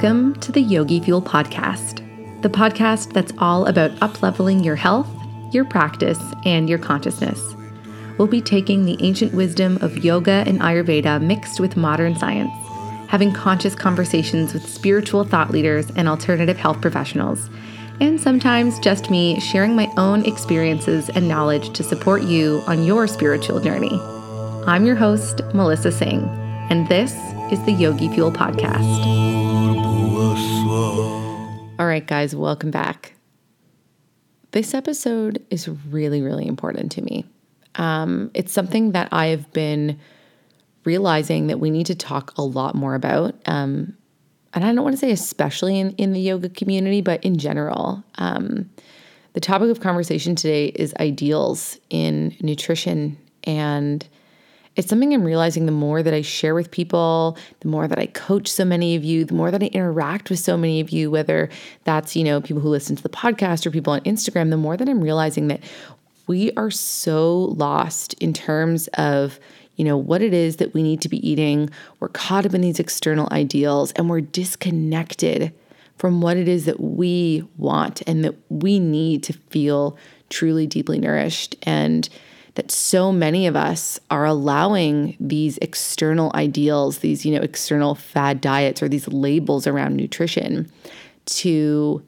Welcome to the Yogi Fuel Podcast, the podcast that's all about upleveling your health, your practice, and your consciousness. We'll be taking the ancient wisdom of yoga and Ayurveda mixed with modern science, having conscious conversations with spiritual thought leaders and alternative health professionals, and sometimes just me sharing my own experiences and knowledge to support you on your spiritual journey. I'm your host, Melissa Singh, and this is the Yogi Fuel Podcast. All right, guys, welcome back. This episode is really, really important to me. Um, it's something that I have been realizing that we need to talk a lot more about. Um, and I don't want to say especially in, in the yoga community, but in general. Um, the topic of conversation today is ideals in nutrition and it's something I'm realizing the more that I share with people, the more that I coach so many of you, the more that I interact with so many of you, whether that's, you know, people who listen to the podcast or people on Instagram, the more that I'm realizing that we are so lost in terms of, you know, what it is that we need to be eating. We're caught up in these external ideals and we're disconnected from what it is that we want and that we need to feel truly deeply nourished and that so many of us are allowing these external ideals, these, you know, external fad diets or these labels around nutrition to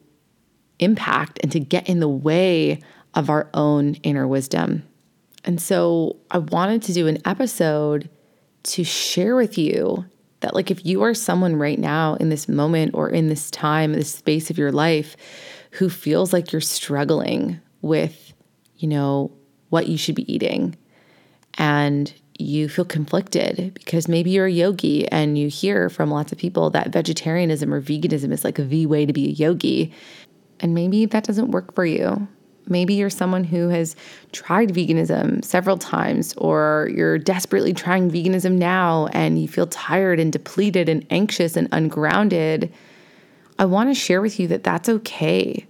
impact and to get in the way of our own inner wisdom. And so I wanted to do an episode to share with you that, like, if you are someone right now in this moment or in this time, this space of your life who feels like you're struggling with, you know, what you should be eating. And you feel conflicted because maybe you're a yogi and you hear from lots of people that vegetarianism or veganism is like the way to be a yogi. And maybe that doesn't work for you. Maybe you're someone who has tried veganism several times, or you're desperately trying veganism now and you feel tired and depleted and anxious and ungrounded. I want to share with you that that's okay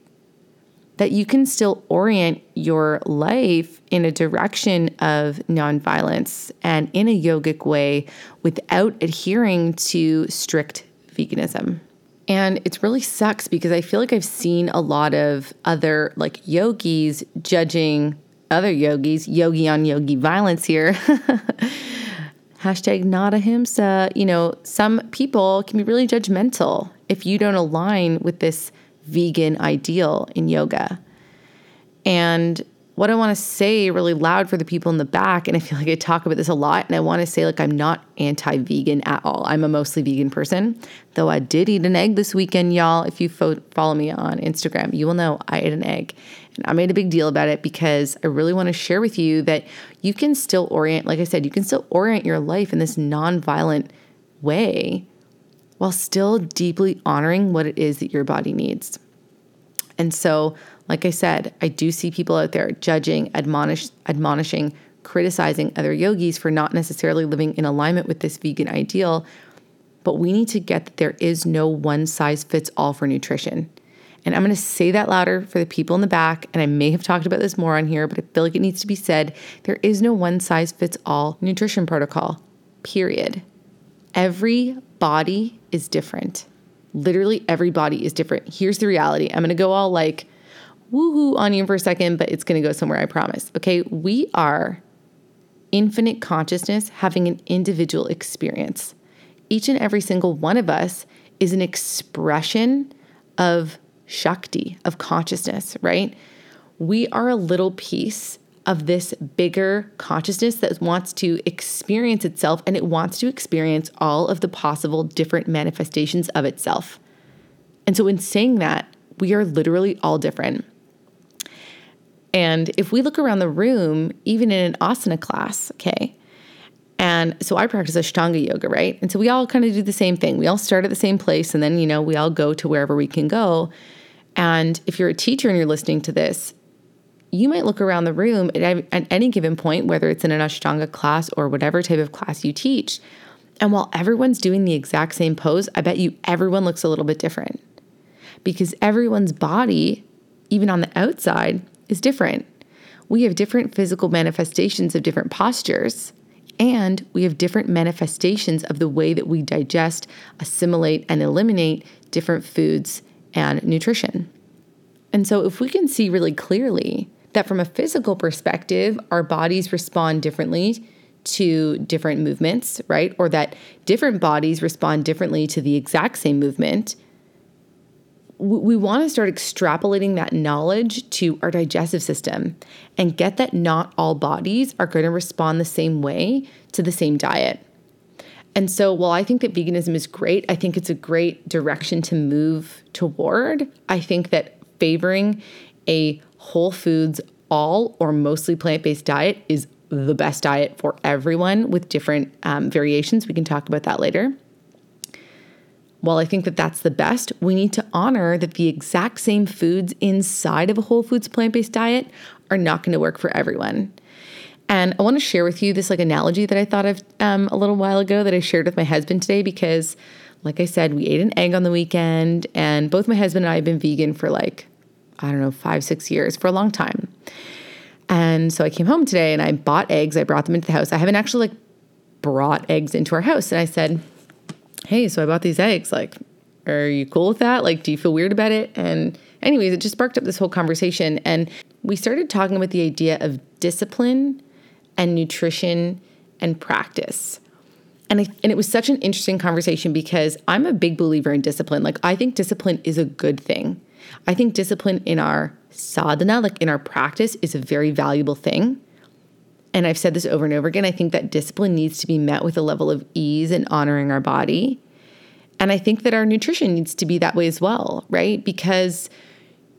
that you can still orient your life in a direction of nonviolence and in a yogic way without adhering to strict veganism. And it really sucks because I feel like I've seen a lot of other like yogis judging other yogis, yogi on yogi violence here. Hashtag not ahimsa. You know, some people can be really judgmental if you don't align with this vegan ideal in yoga. And what I want to say really loud for the people in the back, and I feel like I talk about this a lot, and I want to say, like, I'm not anti vegan at all. I'm a mostly vegan person, though I did eat an egg this weekend, y'all. If you fo- follow me on Instagram, you will know I ate an egg. And I made a big deal about it because I really want to share with you that you can still orient, like I said, you can still orient your life in this non-violent way while still deeply honoring what it is that your body needs. And so, like I said, I do see people out there judging, admonish, admonishing, criticizing other yogis for not necessarily living in alignment with this vegan ideal. But we need to get that there is no one size fits all for nutrition. And I'm going to say that louder for the people in the back. And I may have talked about this more on here, but I feel like it needs to be said. There is no one size fits all nutrition protocol, period. Every body is different. Literally, every body is different. Here's the reality I'm gonna go all like woohoo on you for a second, but it's gonna go somewhere, I promise. Okay, we are infinite consciousness having an individual experience. Each and every single one of us is an expression of Shakti, of consciousness, right? We are a little piece of this bigger consciousness that wants to experience itself and it wants to experience all of the possible different manifestations of itself. And so, in saying that, we are literally all different. And if we look around the room, even in an asana class, okay, and so I practice Ashtanga yoga, right? And so we all kind of do the same thing. We all start at the same place and then, you know, we all go to wherever we can go. And if you're a teacher and you're listening to this, you might look around the room at, at any given point, whether it's in an Ashtanga class or whatever type of class you teach. And while everyone's doing the exact same pose, I bet you everyone looks a little bit different because everyone's body, even on the outside, is different. We have different physical manifestations of different postures, And we have different manifestations of the way that we digest, assimilate, and eliminate different foods and nutrition. And so, if we can see really clearly that from a physical perspective, our bodies respond differently to different movements, right? Or that different bodies respond differently to the exact same movement, we want to start extrapolating that knowledge to our digestive system and get that not all bodies are going to respond the same way to the same diet. And so, while I think that veganism is great, I think it's a great direction to move toward. I think that favoring a whole foods, all or mostly plant based diet is the best diet for everyone with different um, variations. We can talk about that later. While I think that that's the best, we need to honor that the exact same foods inside of a whole foods plant based diet are not going to work for everyone. And I want to share with you this like analogy that I thought of um, a little while ago that I shared with my husband today because, like I said, we ate an egg on the weekend, and both my husband and I have been vegan for like I don't know five six years for a long time. And so I came home today and I bought eggs. I brought them into the house. I haven't actually like brought eggs into our house, and I said, "Hey, so I bought these eggs. Like, are you cool with that? Like, do you feel weird about it?" And anyways, it just sparked up this whole conversation, and we started talking about the idea of discipline and nutrition and practice. And, I, and it was such an interesting conversation because I'm a big believer in discipline. Like, I think discipline is a good thing. I think discipline in our sadhana, like in our practice, is a very valuable thing. And I've said this over and over again. I think that discipline needs to be met with a level of ease and honoring our body. And I think that our nutrition needs to be that way as well, right? Because,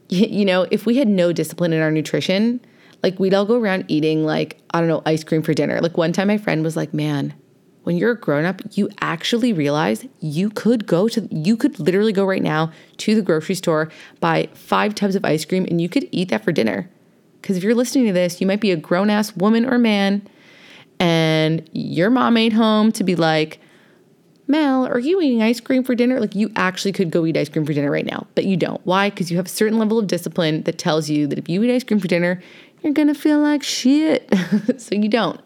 you know, if we had no discipline in our nutrition, like we'd all go around eating like, I don't know, ice cream for dinner. Like one time my friend was like, man, when you're a grown up, you actually realize you could go to, you could literally go right now to the grocery store, buy five tubs of ice cream, and you could eat that for dinner. Because if you're listening to this, you might be a grown ass woman or man, and your mom ate home to be like, Mel, are you eating ice cream for dinner? Like, you actually could go eat ice cream for dinner right now, but you don't. Why? Because you have a certain level of discipline that tells you that if you eat ice cream for dinner, you're gonna feel like shit. so you don't.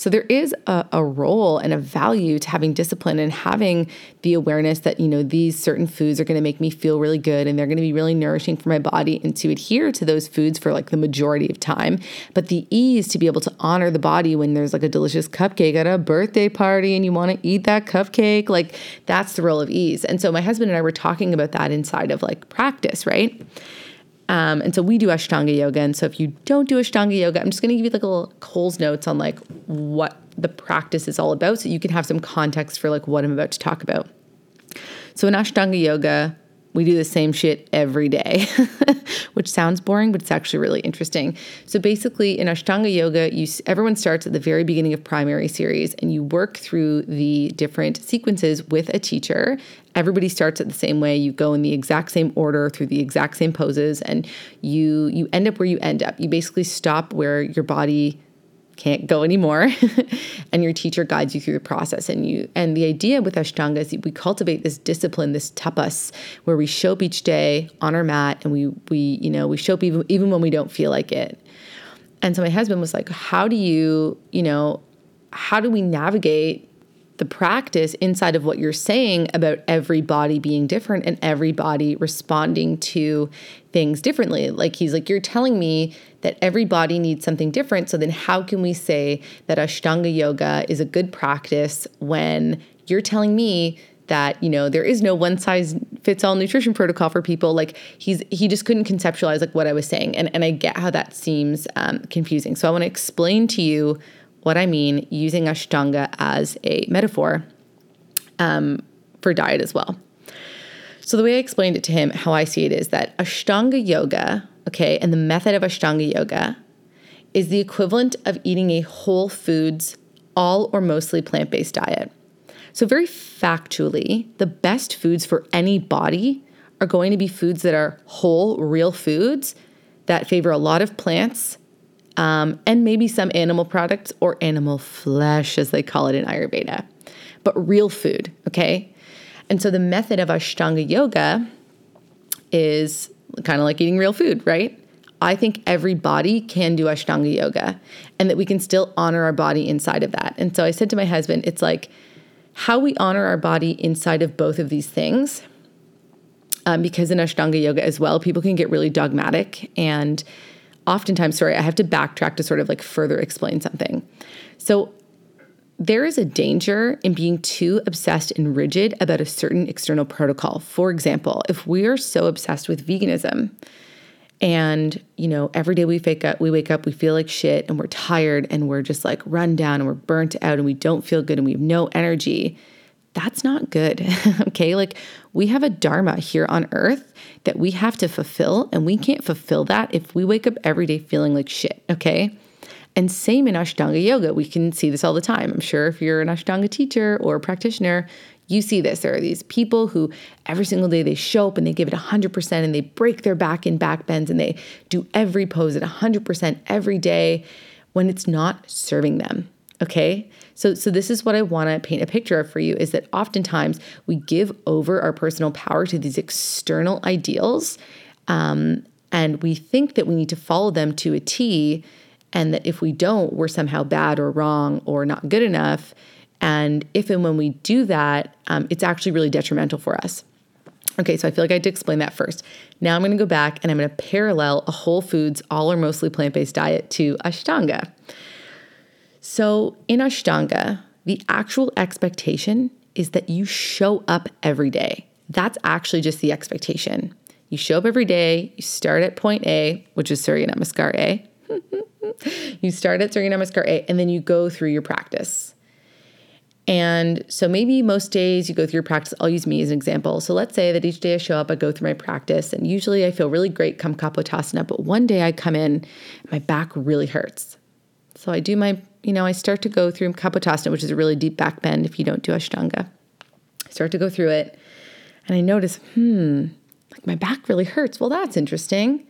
So there is a, a, role and a value to having discipline and having the awareness that, you know, these certain foods are going to make me feel really good and they're going to be really nourishing for my body and to adhere to those foods for like the majority of time. But the ease to be able to honor the body when there's like a delicious cupcake at a birthday party and you want to eat that cupcake, like that's the role of ease. And so my husband and I were talking about that inside of like practice, right? Um, and so we do Ashtanga yoga. And so if you don't do Ashtanga yoga, I'm just going to give you like a little Coles notes on like what the practice is all about so you can have some context for like what I'm about to talk about. So in Ashtanga yoga, we do the same shit every day, which sounds boring, but it's actually really interesting. So basically, in Ashtanga yoga, you everyone starts at the very beginning of primary series, and you work through the different sequences with a teacher. Everybody starts at the same way. You go in the exact same order through the exact same poses, and you you end up where you end up. You basically stop where your body can't go anymore and your teacher guides you through the process and you and the idea with ashtanga is we cultivate this discipline this tapas where we show up each day on our mat and we we you know we show up even even when we don't feel like it. And so my husband was like how do you you know how do we navigate the practice inside of what you're saying about every body being different and every body responding to things differently. Like he's like, you're telling me that every body needs something different. So then how can we say that Ashtanga yoga is a good practice when you're telling me that you know there is no one size fits all nutrition protocol for people like he's he just couldn't conceptualize like what i was saying and and i get how that seems um, confusing so i want to explain to you what I mean using Ashtanga as a metaphor um, for diet as well. So, the way I explained it to him, how I see it is that Ashtanga yoga, okay, and the method of Ashtanga yoga is the equivalent of eating a whole foods, all or mostly plant based diet. So, very factually, the best foods for any body are going to be foods that are whole, real foods that favor a lot of plants um, and maybe some animal products or animal flesh, as they call it in Ayurveda, but real food, okay? And so the method of Ashtanga yoga is kind of like eating real food, right? I think every body can do Ashtanga yoga and that we can still honor our body inside of that. And so I said to my husband, it's like how we honor our body inside of both of these things. Um, because in Ashtanga yoga as well, people can get really dogmatic. And oftentimes, sorry, I have to backtrack to sort of like further explain something. So there is a danger in being too obsessed and rigid about a certain external protocol. For example, if we are so obsessed with veganism, and you know every day we wake up we wake up we feel like shit and we're tired and we're just like run down and we're burnt out and we don't feel good and we have no energy that's not good okay like we have a dharma here on earth that we have to fulfill and we can't fulfill that if we wake up every day feeling like shit okay and same in Ashtanga yoga. We can see this all the time. I'm sure if you're an Ashtanga teacher or practitioner, you see this. There are these people who every single day they show up and they give it 100% and they break their back in back bends and they do every pose at 100% every day when it's not serving them. Okay? So so this is what I want to paint a picture of for you is that oftentimes we give over our personal power to these external ideals um, and we think that we need to follow them to a T and that if we don't, we're somehow bad or wrong or not good enough. And if and when we do that, um, it's actually really detrimental for us. Okay, so I feel like I had to explain that first. Now I'm going to go back and I'm going to parallel a whole foods, all or mostly plant based diet to Ashtanga. So in Ashtanga, the actual expectation is that you show up every day. That's actually just the expectation. You show up every day, you start at point A, which is Surya Namaskar A. you start at Surya Namaskar A, and then you go through your practice. And so maybe most days you go through your practice. I'll use me as an example. So let's say that each day I show up, I go through my practice, and usually I feel really great come Kapotasana. But one day I come in, my back really hurts. So I do my, you know, I start to go through Kapotasana, which is a really deep back bend if you don't do Ashtanga. I start to go through it, and I notice, hmm, like my back really hurts. Well, that's interesting.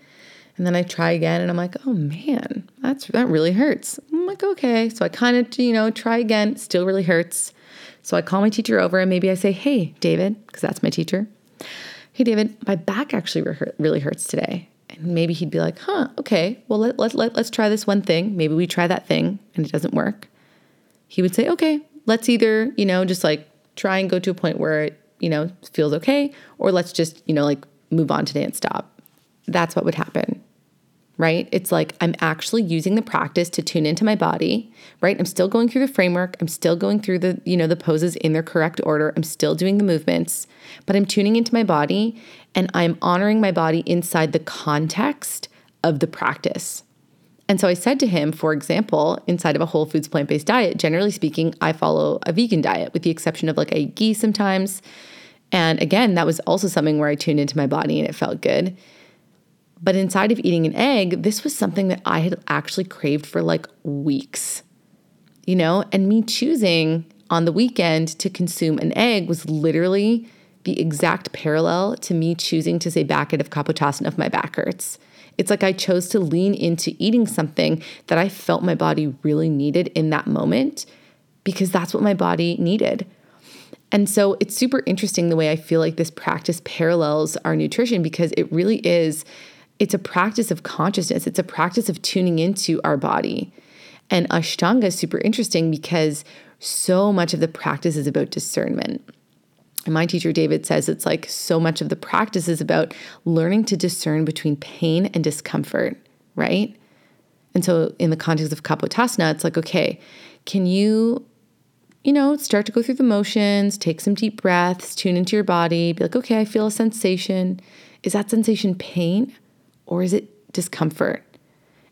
And then I try again and I'm like, oh man, that's that really hurts. I'm like, okay. So I kind of, you know, try again, still really hurts. So I call my teacher over and maybe I say, hey, David, because that's my teacher. Hey, David, my back actually really hurts today. Maybe he'd be like, huh, okay, well, let, let, let, let's try this one thing. Maybe we try that thing and it doesn't work. He would say, okay, let's either, you know, just like try and go to a point where it, you know, feels okay, or let's just, you know, like move on today and stop. That's what would happen right? It's like I'm actually using the practice to tune into my body, right? I'm still going through the framework. I'm still going through the, you know, the poses in their correct order. I'm still doing the movements, but I'm tuning into my body and I'm honoring my body inside the context of the practice. And so I said to him, for example, inside of a whole foods plant based diet, generally speaking, I follow a vegan diet with the exception of like I eat ghee sometimes. And again, that was also something where I tuned into my body and it felt good. But inside of eating an egg, this was something that I had actually craved for like weeks, you know? And me choosing on the weekend to consume an egg was literally the exact parallel to me choosing to say back out of Kapotasana if my back hurts. It's like I chose to lean into eating something that I felt my body really needed in that moment because that's what my body needed. And so it's super interesting the way I feel like this practice parallels our nutrition because it really is it's a practice of consciousness, it's a practice of tuning into our body. And Ashtanga is super interesting because so much of the practice is about discernment. And my teacher David says it's like so much of the practice is about learning to discern between pain and discomfort, right? And so in the context of Kapotasana, it's like, okay, can you, you know, start to go through the motions, take some deep breaths, tune into your body, be like, okay, I feel a sensation. Is that sensation pain? Or is it discomfort?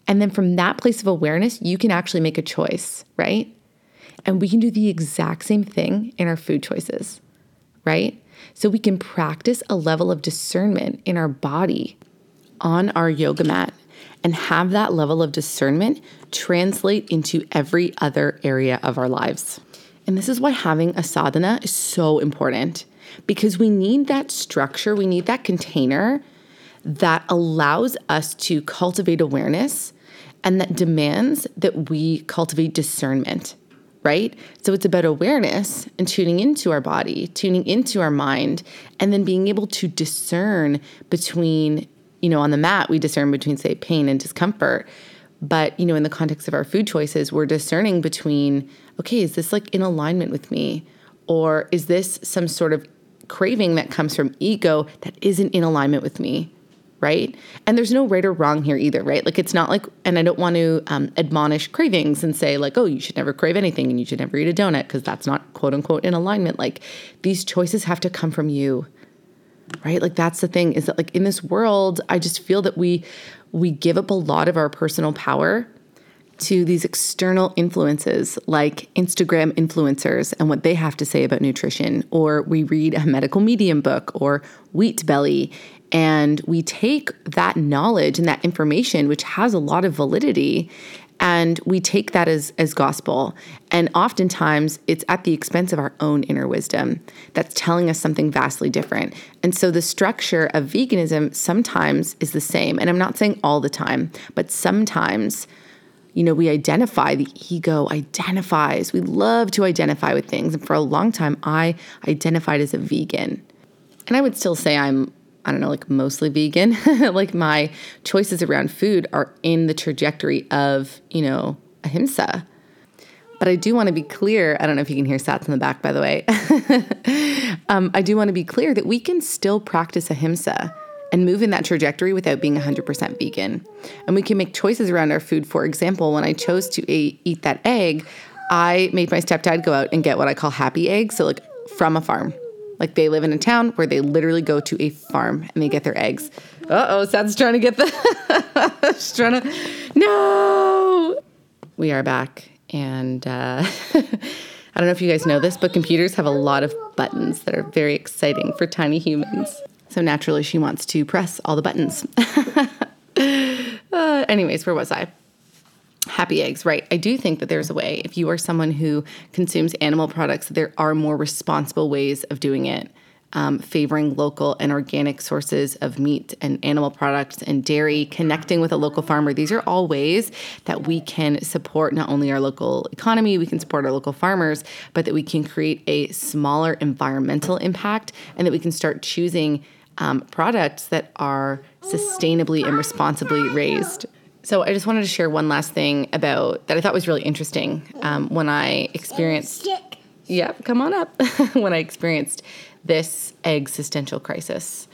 And then from that place of awareness, you can actually make a choice, right? And we can do the exact same thing in our food choices, right? So we can practice a level of discernment in our body on our yoga mat and have that level of discernment translate into every other area of our lives. And this is why having a sadhana is so important because we need that structure, we need that container that allows us to cultivate awareness and that demands that we cultivate discernment, right? So it's about awareness and tuning into our body, tuning into our mind, and then being able to discern between you know, on the mat, we discern between, say, pain and discomfort. But, you know, in the context of our food choices, we're discerning between, okay, is this like in alignment with me? Or is this some sort of craving that comes from ego that isn't in alignment with me? Right. And there's no right or wrong here either, right? Like it's not like, and I don't want to um, admonish cravings and say, like, oh, you should never crave anything and you should never eat a donut because that's not quote unquote in alignment. Like these choices have to come from you right like that's the thing is that like in this world i just feel that we we give up a lot of our personal power to these external influences like Instagram influencers and what they have to say about nutrition, or we read a medical medium book or Wheat Belly, and we take that knowledge and that information, which has a lot of validity, and we take that as as gospel. And oftentimes it's at the expense of our own inner wisdom that's telling us something vastly different. And so the structure of veganism sometimes is the same. And i'm not saying all the time but sometimes you know we identify the ego identifies. We love to identify with things. And for a long time i identified as a vegan. And i would still say i'm I don't know, like mostly vegan. like my choices around food are in the trajectory of, you know, ahimsa. But I do want to be clear. I don't know if you can hear Sats in the back, by the way. um, I do want to be clear that we can still practice ahimsa and move in that trajectory without being 100% vegan. And we can make choices around our food. For example, when I chose to eat that egg, I made my stepdad go out and get what I call happy eggs. So, like from a farm. Like they live in a town where they literally go to a farm and they get their eggs. Uh oh, Sats's trying to get the. She's trying to. No! We are back. And uh, I don't know if you guys know this, but computers have a lot of buttons that are very exciting for tiny humans. So naturally, she wants to press all the buttons. uh, anyways, where was I? Happy eggs, right. I do think that there's a way. If you are someone who consumes animal products, there are more responsible ways of doing it. Um, favoring local and organic sources of meat and animal products and dairy, connecting with a local farmer. These are all ways that we can support not only our local economy, we can support our local farmers, but that we can create a smaller environmental impact and that we can start choosing um, products that are sustainably and responsibly raised. So I just wanted to share one last thing about that I thought was really interesting um, when I experienced. Yeah, come on up. when I experienced this existential crisis.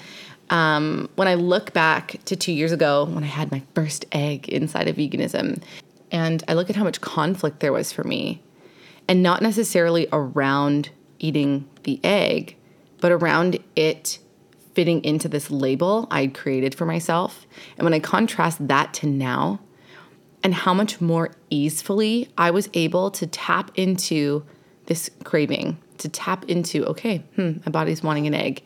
Um, when I look back to two years ago when I had my first egg inside of veganism, and I look at how much conflict there was for me, and not necessarily around eating the egg, but around it fitting into this label I'd created for myself. And when I contrast that to now, and how much more easily I was able to tap into this craving, to tap into, okay, hmm, my body's wanting an egg,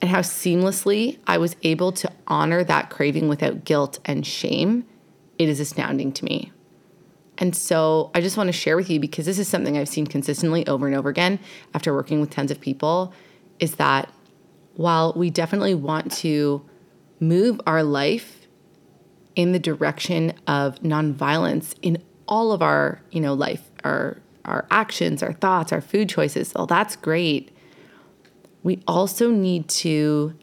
and how seamlessly I was able to honor that craving without guilt and shame, it is astounding to me. And so I just want to share with you because this is something I've seen consistently over and over again after working with tons of people is that while we definitely want to move our life in the direction of nonviolence in all of our, you know, life, our our actions, our thoughts, our food choices, well, that's great. We also need to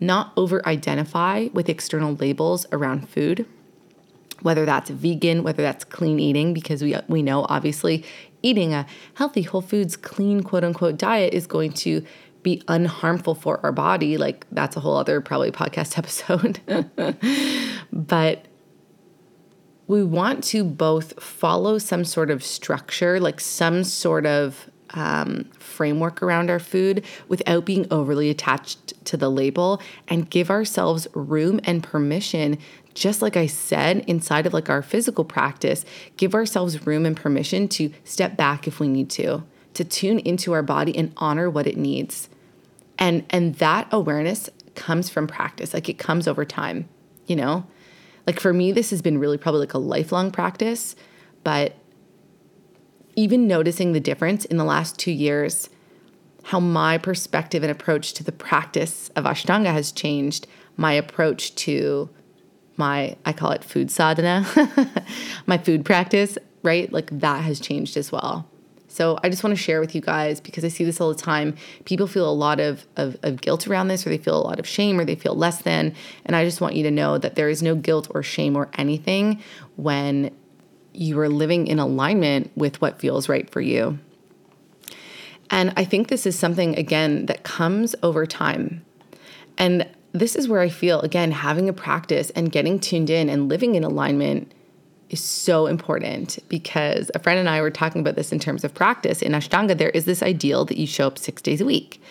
not over identify with external labels around food, whether that's vegan, whether that's clean eating, because we, we know obviously eating a healthy, whole foods, clean, quote unquote diet is going to be unharmful for our body, like that's a whole other probably podcast episode. but we want to both follow some sort of structure, like some sort of um, framework around our food without being overly attached to the label and give ourselves room and permission just like I said, inside of like our physical practice, give ourselves room and permission to step back if we need to, to tune into our body and honor what it needs and and that awareness comes from practice. Like it comes over time you know? Like for me this has been really probably like a lifelong practice but even noticing the difference in the last 2 years how my perspective and approach to the practice of ashtanga has changed my approach to my i call it food sadhana my food practice right? Like that has changed as well So I just want to share with you guys because I see this all the time. People feel a lot of, of, of, guilt around this, or they feel a lot of shame, or they feel less than. And I just want you to know that there is no guilt or shame or anything when you are living in alignment with what feels right for you. And I think this is something, again, that comes over time. And this is where I feel, again, having a practice and getting tuned in and living in alignment is so important because a friend and I were talking about this in terms of practice. In Ashtanga, there is this ideal that you show up six days a week.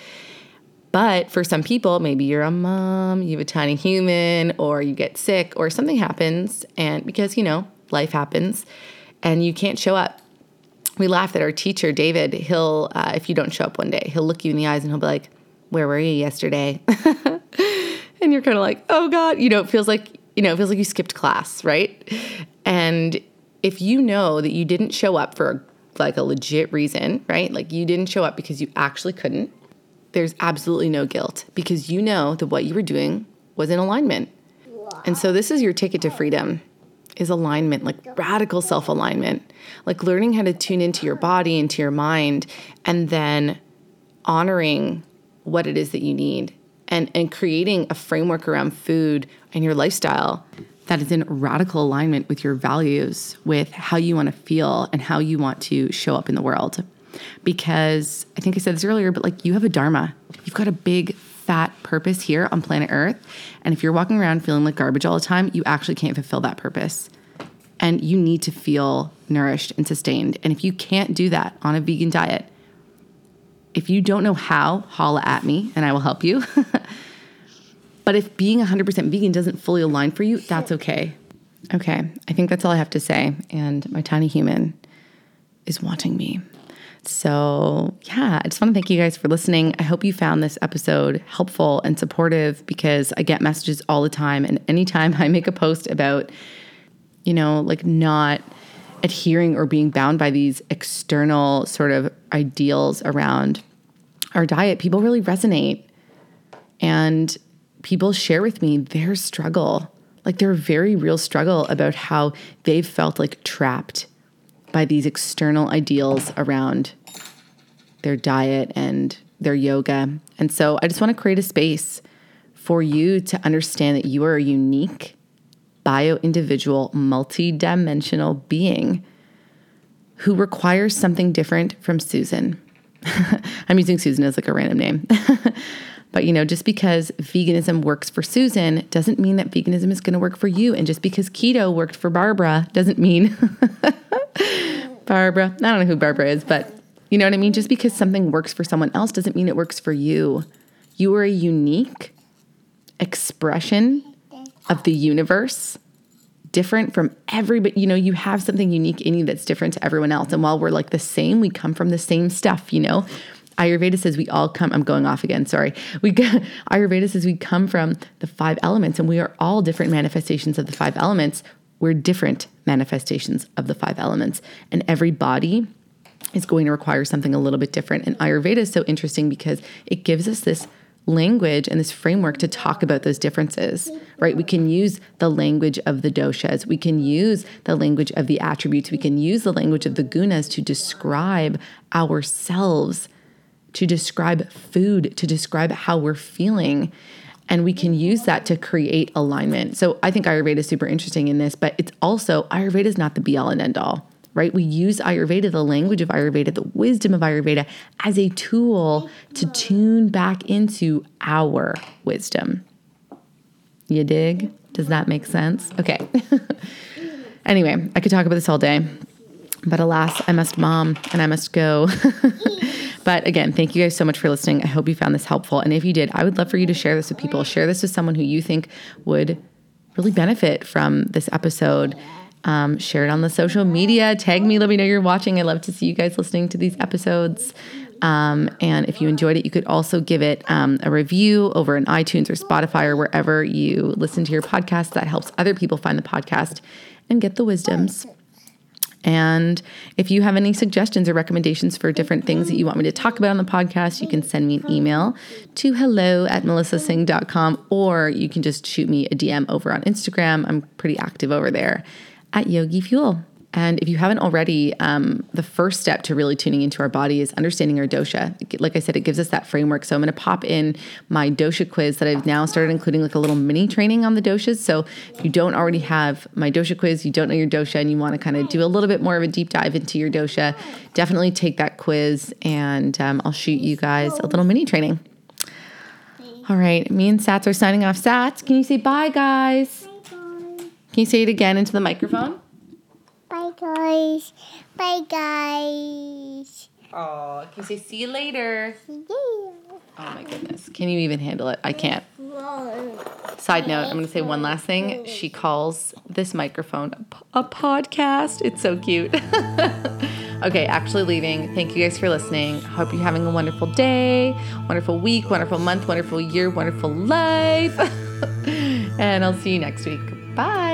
But for some people, maybe you're a mom, you have a tiny human, or you get sick, or something happens, and because, you know, life happens, and you can't show up we laugh at our teacher, David. He'll, uh, if you don't show up one day, he'll look you in the eyes and he'll be like, Where were you yesterday? and you're kind of like, Oh God, you know, it feels like, you know, it feels like you skipped class, right? And if you know that you didn't show up for like a legit reason, right? Like you didn't show up because you actually couldn't, there's absolutely no guilt because you know that what you were doing was in alignment. And so this is your ticket to freedom is alignment, like radical self alignment, like learning how to tune into your body, into your mind, and then honoring what it is that you need and, and creating a framework around food and your lifestyle that is in radical alignment with your values, with how you want to feel and how you want to show up in the world. Because I think I said this earlier, but like you have a dharma, you've got a big fat purpose here on planet Earth. And if you're walking around feeling like garbage all the time, you actually can't fulfill that purpose. And you need to feel nourished and sustained. And if you can't do that on a vegan diet, if you don't know how, holla at me and I will help you. but if being 100% vegan doesn't fully align for you, that's okay. Okay, I think that's all I have to say. And my tiny human is wanting me. So, yeah, I just want to thank you guys for listening. I hope you found this episode helpful and supportive because I get messages all the time. And anytime I make a post about, you know, like not adhering or being bound by these external sort of ideals around our diet, people really resonate. And people share with me their struggle, like their very real struggle about how they've felt like trapped by these external ideals around their diet and their yoga. And so I just want to create a space for you to understand that you are a unique, bio individual, multi dimensional being who requires something different from Susan. I'm using Susan as like a random name. but you know, just because veganism works for Susan doesn't mean that veganism is going to work for you. And just because keto worked for Barbara doesn't mean Barbara. I don't know who Barbara is, but you know what I mean? Just because something works for someone else doesn't mean it works for you. You are a unique expression of the universe, different from everybody. You know, you have something unique in you that's different to everyone else. And while we're like the same, we come from the same stuff, you know? Ayurveda says we all come, I'm going off again, sorry. We Ayurveda says we come from the five elements and we are all different manifestations of the five elements we're different manifestations of the five elements, and every body is going to require something a little bit different. And Ayurveda is so interesting because it gives us this language and this framework to talk about those differences, right? We can use the language of the doshas, we can use the language of the attributes, we can use the language of the gunas to describe ourselves, to describe food, to describe how we're feeling. And we can use that to create alignment. So I think Ayurveda is super interesting in this, but it's also Ayurveda is not the be all and end all, right? We use Ayurveda, the language of Ayurveda, the wisdom of Ayurveda as a tool to tune back into our wisdom. You dig? Does that make sense? Okay. anyway, I could talk about this all day, but alas, I must mom and I must go. But again, thank you guys so much for listening. I hope you found this helpful. And if you did, I would love for you to share this with people. Share this with someone who you think would really benefit from this episode. Um, share it on the social media. Tag me. Let me know you're watching. I love to see you guys listening to these episodes. Um, and if you enjoyed it, you could also give it um, a review over in iTunes or Spotify or wherever you listen to your podcast. That helps other people find the podcast and get the wisdoms. And if you have any suggestions or recommendations for different things that you want me to talk about on the podcast, you can send me an email to hello at melissasingh.com or you can just shoot me a DM over on Instagram. I'm pretty active over there at Yogi Fuel. And if you haven't already, um, the first step to really tuning into our body is understanding our dosha. Like I said, it gives us that framework. So I'm going to pop in my dosha quiz that I've now started including like a little mini training on the doshas. So if you don't already have my dosha quiz, you don't know your dosha, and you want to kind of do a little bit more of a deep dive into your dosha, definitely take that quiz, and um, I'll shoot you guys a little mini training. All right, me and Sats are signing off. Sats, can you say bye, guys? Bye. Can you say it again into the microphone? Bye guys. Bye guys. Oh, can you say see you later? Yeah. Oh my goodness. Can you even handle it? I can't. Side note, I'm going to say one last thing. She calls this microphone a, podcast. It's so cute. okay, actually leaving. Thank you guys for listening. Hope you're having a wonderful day, wonderful week, wonderful month, wonderful year, wonderful life. and I'll see you next week. Bye.